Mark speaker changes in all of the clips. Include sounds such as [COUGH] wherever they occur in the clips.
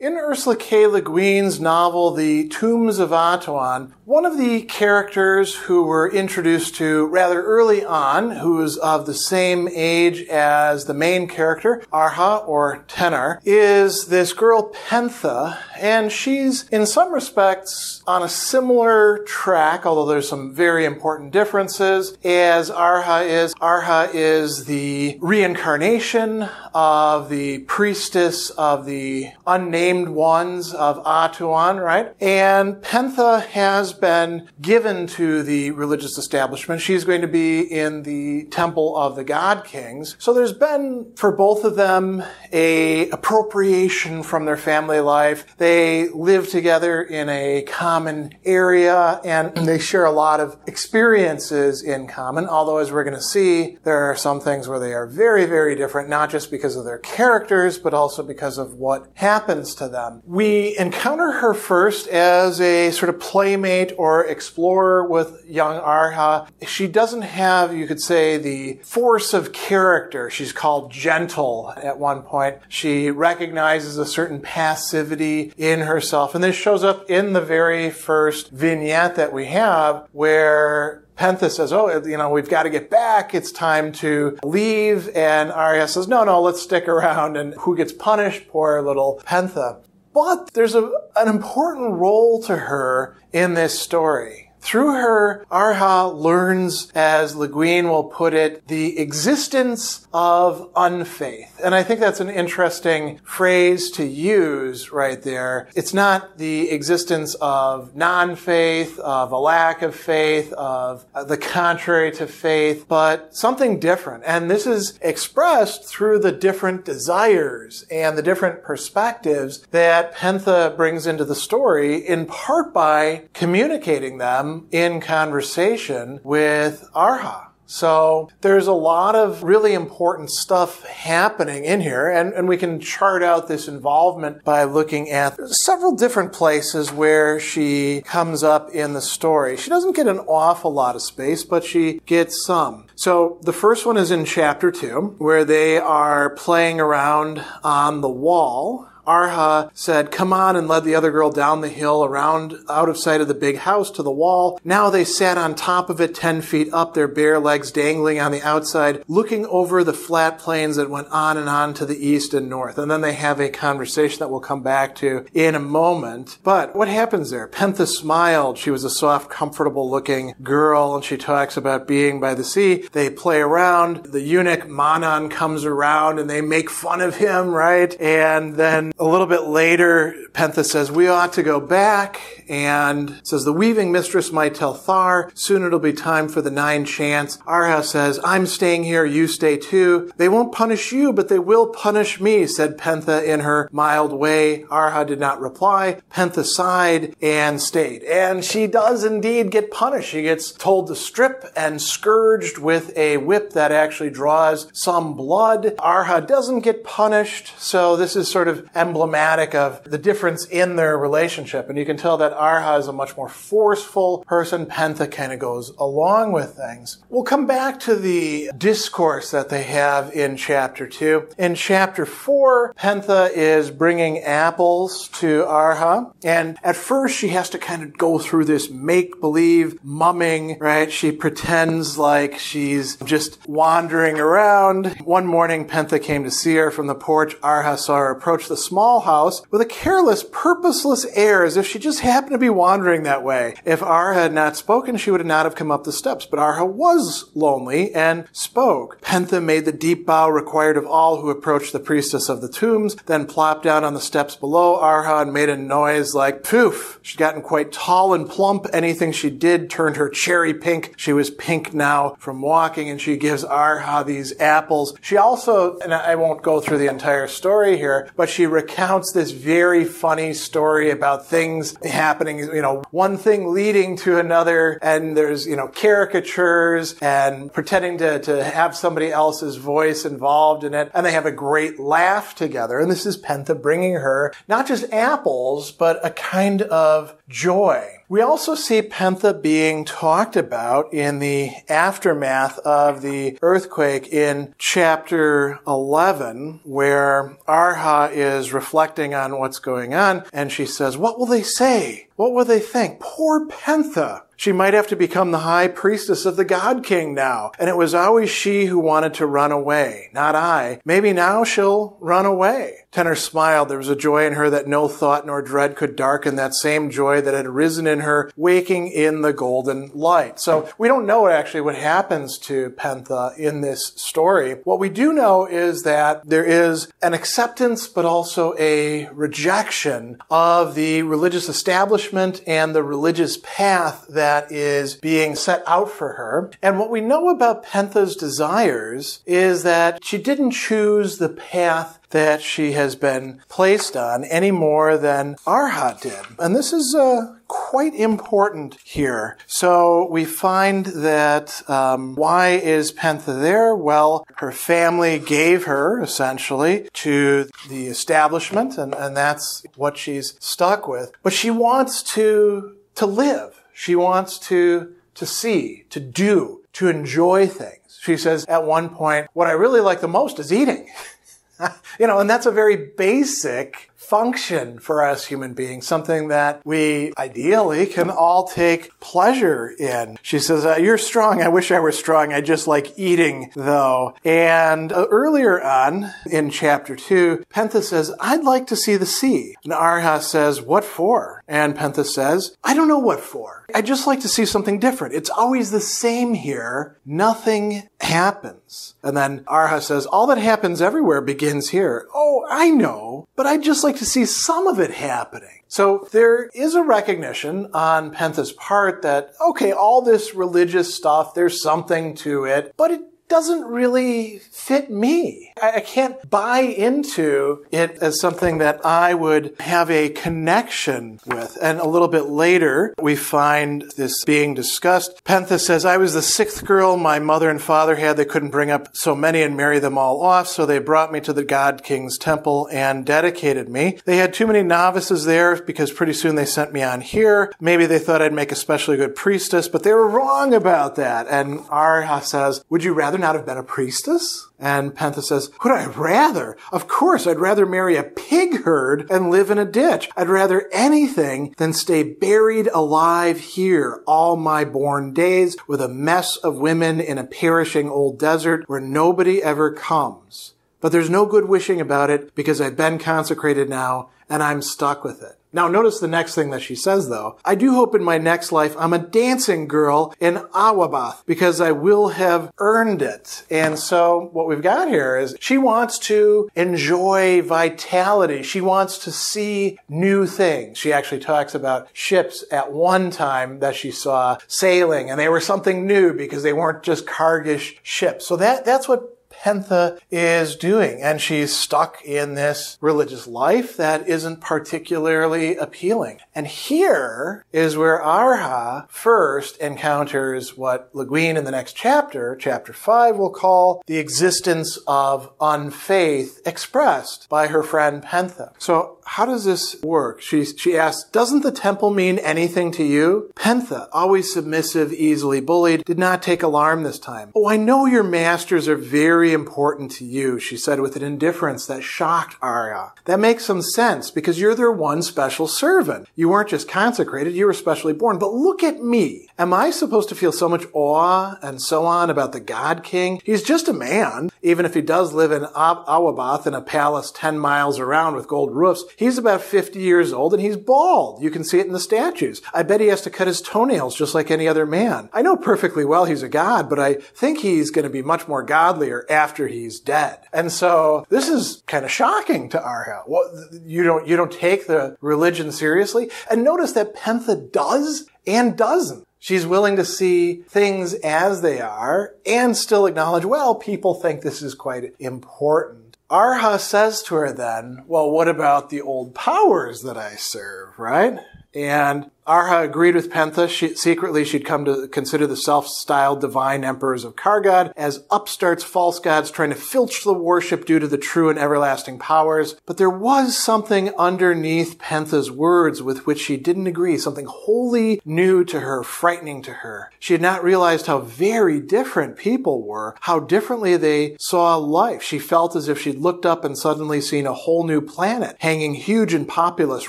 Speaker 1: In Ursula K. Le Guin's novel, The Tombs of Atuan, one of the characters who were introduced to rather early on, who is of the same age as the main character, Arha or Tenar, is this girl Penthe, and she's in some respects on a similar track, although there's some very important differences, as Arha is. Arha is the reincarnation of the priestess of the unnamed named ones of Atuan, right? And Penthe has been given to the religious establishment. She's going to be in the temple of the god kings. So there's been for both of them a appropriation from their family life. They live together in a common area and [CLEARS THROAT] they share a lot of experiences in common. Although as we're going to see, there are some things where they are very, very different, not just because of their characters, but also because of what happens to them. We encounter her first as a sort of playmate or explorer with young Arha. She doesn't have, you could say, the force of character. She's called gentle at one point. She recognizes a certain passivity in herself. And this shows up in the very first vignette that we have where Penthe says, Oh, you know, we've got to get back. It's time to leave. And Arha says, No, no, let's stick around. And who gets punished? Poor little Penthe. But there's a, an important role to her in this story. Through her, Arha learns, as Le Guin will put it, the existence of unfaith. And I think that's an interesting phrase to use right there. It's not the existence of non-faith, of a lack of faith, of the contrary to faith, but something different. And this is expressed through the different desires and the different perspectives that Penthe brings into the story, in part by communicating them in conversation with Arha. So there's a lot of really important stuff happening in here, and, and we can chart out this involvement by looking at several different places where she comes up in the story. She doesn't get an awful lot of space, but she gets some. So the first one is in chapter two, where they are playing around on the wall Arha said, Come on, and led the other girl down the hill around out of sight of the big house to the wall. Now they sat on top of it, 10 feet up, their bare legs dangling on the outside, looking over the flat plains that went on and on to the east and north. And then they have a conversation that we'll come back to in a moment. But what happens there? Penthe smiled. She was a soft, comfortable looking girl, and she talks about being by the sea. They play around. The eunuch Manan comes around and they make fun of him, right? And then a little bit later, Penthe says, we ought to go back and says, the weaving mistress might tell Thar, soon it'll be time for the nine chants. Arha says, I'm staying here, you stay too. They won't punish you, but they will punish me, said Penthe in her mild way. Arha did not reply. Penthe sighed and stayed. And she does indeed get punished. She gets told to strip and scourged with a whip that actually draws some blood. Arha doesn't get punished, so this is sort of emblematic of the difference in their relationship. And you can tell that Arha is a much more forceful person. Penthe kind of goes along with things. We'll come back to the discourse that they have in chapter two. In chapter four, Penthe is bringing apples to Arha. And at first she has to kind of go through this make believe mumming, right? She pretends like she's just wandering around. One morning, Penthe came to see her from the porch. Arha saw her approach the small house with a careless, purposeless air as if she just happened to be wandering that way. If Arha had not spoken, she would not have come up the steps, but Arha was lonely and spoke. Penthe made the deep bow required of all who approached the priestess of the tombs, then plopped down on the steps below Arha and made a noise like poof. She'd gotten quite tall and plump. Anything she did turned her cherry pink. She was pink now from walking and she gives Arha these apples. She also, and I won't go through the entire story here, but she recounts this very funny story about things happening, you know, one thing leading to another, and there's, you know, caricatures and pretending to, to have somebody else's voice involved in it, and they have a great laugh together. And this is Penthe bringing her not just apples, but a kind of joy. We also see Penthe being talked about in the aftermath of the earthquake in chapter 11, where Arha is reflecting on what's going on, and she says, What will they say? What will they think? Poor Penthe. She might have to become the high priestess of the God King now. And it was always she who wanted to run away, not I. Maybe now she'll run away. Tenar smiled. There was a joy in her that no thought nor dread could darken, that same joy that had risen in her, waking in the golden light. So we don't know actually what happens to Penthe in this story. What we do know is that there is an acceptance, but also a rejection of the religious establishment and the religious path that is being set out for her. And what we know about Penthe's desires is that she didn't choose the path that she has been placed on any more than Arhat did. And this is uh, quite important here. So we find that um, why is Penthe there? Well, her family gave her essentially to the establishment, and, and that's what she's stuck with. But she wants to to live. She wants to, to see, to do, to enjoy things. She says at one point, what I really like the most is eating. [LAUGHS] [LAUGHS] you know, and that's a very basic function for us human beings, something that we ideally can all take pleasure in. She says, uh, You're strong. I wish I were strong. I just like eating, though. And uh, earlier on in chapter 2, Penthe says, I'd like to see the sea. And Arha says, What for? And Penthe says, I don't know what for. I'd just like to see something different. It's always the same here. Nothing happens. And then Arha says, All that happens everywhere begins here. Oh, I know, but I'd just like to see some of it happening. So there is a recognition on Penthe's part that, okay, all this religious stuff, there's something to it, but it doesn't really fit me. I can't buy into it as something that I would have a connection with. And a little bit later, we find this being discussed. Penthe says, I was the sixth girl my mother and father had. They couldn't bring up so many and marry them all off, so they brought me to the God King's temple and dedicated me. They had too many novices there because pretty soon they sent me on here. Maybe they thought I'd make a especially good priestess, but they were wrong about that. And Arha says, would you rather not have been a priestess? And Penthe says, Would I rather? Of course, I'd rather marry a pig herd and live in a ditch. I'd rather anything than stay buried alive here all my born days with a mess of women in a perishing old desert where nobody ever comes. But there's no good wishing about it because I've been consecrated now and I'm stuck with it. Now notice the next thing that she says though. I do hope in my next life I'm a dancing girl in Awabath because I will have earned it. And so what we've got here is she wants to enjoy vitality. She wants to see new things. She actually talks about ships at one time that she saw sailing and they were something new because they weren't just Kargish ships. So that, that's what Penthe is doing. And she's stuck in this religious life that isn't particularly appealing. And here is where Arha first encounters what Le Guin in the next chapter, chapter 5, will call the existence of unfaith expressed by her friend Penthe. So how does this work? She, she asks, doesn't the temple mean anything to you? Penthe, always submissive, easily bullied, did not take alarm this time. Oh, I know your masters are very important to you, she said with an indifference that shocked Arha. That makes some sense because you're their one special servant. You weren't just consecrated, you were specially born. But look at me. Am I supposed to feel so much awe and so on about the God King? He's just a man, even if he does live in Awabath in a palace 10 miles around with gold roofs. He's about 50 years old and he's bald. You can see it in the statues. I bet he has to cut his toenails just like any other man. I know perfectly well he's a god, but I think he's going to be much more godlier after he's dead. And so this is kind of shocking to Arha. Well, you don't, you don't take the religion seriously. And notice that Penthe does and doesn't. She's willing to see things as they are and still acknowledge, well, people think this is quite important. Arha says to her then, Well, what about the old powers that I serve, right? And Arha agreed with Penthe. She, secretly, she'd come to consider the self-styled divine emperors of Kargad as upstarts, false gods trying to filch the worship due to the true and everlasting powers. But there was something underneath Penthe's words with which she didn't agree, something wholly new to her, frightening to her. She had not realized how very different people were, how differently they saw life. She felt as if she'd looked up and suddenly seen a whole new planet hanging huge and populous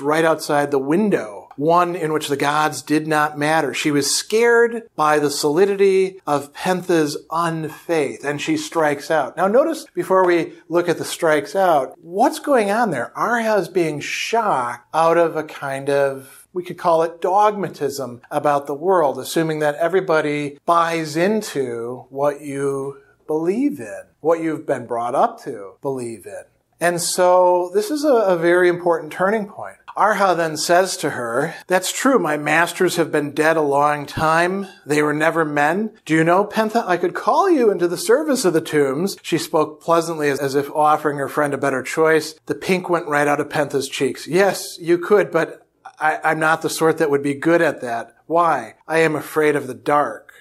Speaker 1: right outside the window one in which the gods did not matter. She was scared by the solidity of Penthe's unfaith, and she strikes out. Now notice, before we look at the strikes out, what's going on there? Arha is being shocked out of a kind of we could call it dogmatism about the world, assuming that everybody buys into what you believe in, what you've been brought up to believe in. And so this is a, a very important turning point. Arha then says to her, That's true, my masters have been dead a long time. They were never men. Do you know, Penthe, I could call you into the service of the tombs. She spoke pleasantly as, if offering her friend a better choice. The pink went right out of Penthe's cheeks. Yes, you could, but I, I'm not the sort that would be good at that. Why? I am afraid of the dark.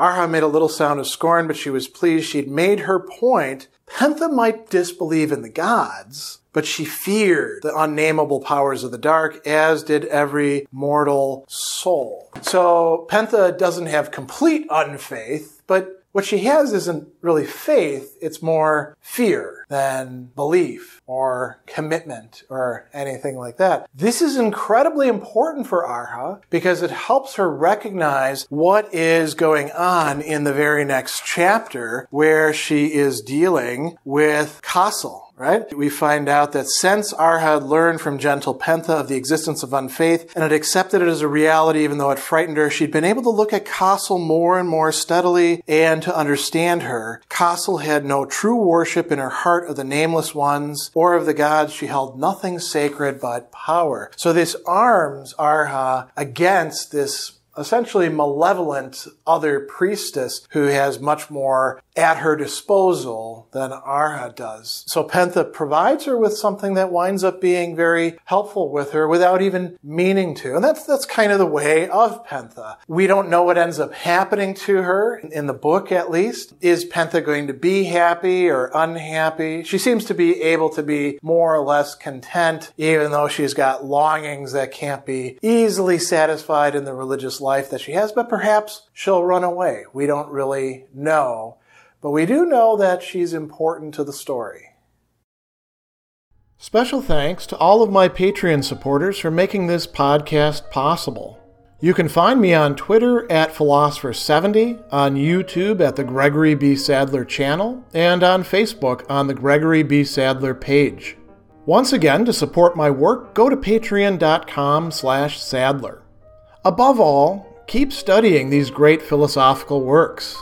Speaker 1: Arha made a little sound of scorn, but she was pleased she'd made her point. Penthe might disbelieve in the gods, but she feared the unnameable powers of the dark, as did every mortal soul. So Penthe doesn't have complete unfaith, but what she has isn't really faith, it's more fear than belief or commitment or anything like that. This is incredibly important for Arha because it helps her recognize what is going on in the very next chapter where she is dealing with Kossil right? We find out that since Arha had learned from gentle Penthe of the existence of unfaith and had accepted it as a reality even though it frightened her, she'd been able to look at Kossil more and more steadily and to understand her. Kossil had no true worship in her heart of the nameless ones or of the gods. She held nothing sacred but power. So this arms Arha against this essentially malevolent other priestess who has much more at her disposal than Arha does. So Penthe provides her with something that winds up being very helpful with her without even meaning to. And that's, that's kind of the way of Penthe. We don't know what ends up happening to her in the book at least. Is Penthe going to be happy or unhappy? She seems to be able to be more or less content even though she's got longings that can't be easily satisfied in the religious life that she has, but perhaps she'll run away. We don't really know. But we do know that she's important to the story. Special thanks to all of my Patreon supporters for making this podcast possible. You can find me on Twitter at Philosopher70, on YouTube at the Gregory B. Sadler channel, and on Facebook on the Gregory B. Sadler page. Once again, to support my work, go to patreon.com slash sadler. Above all, keep studying these great philosophical works.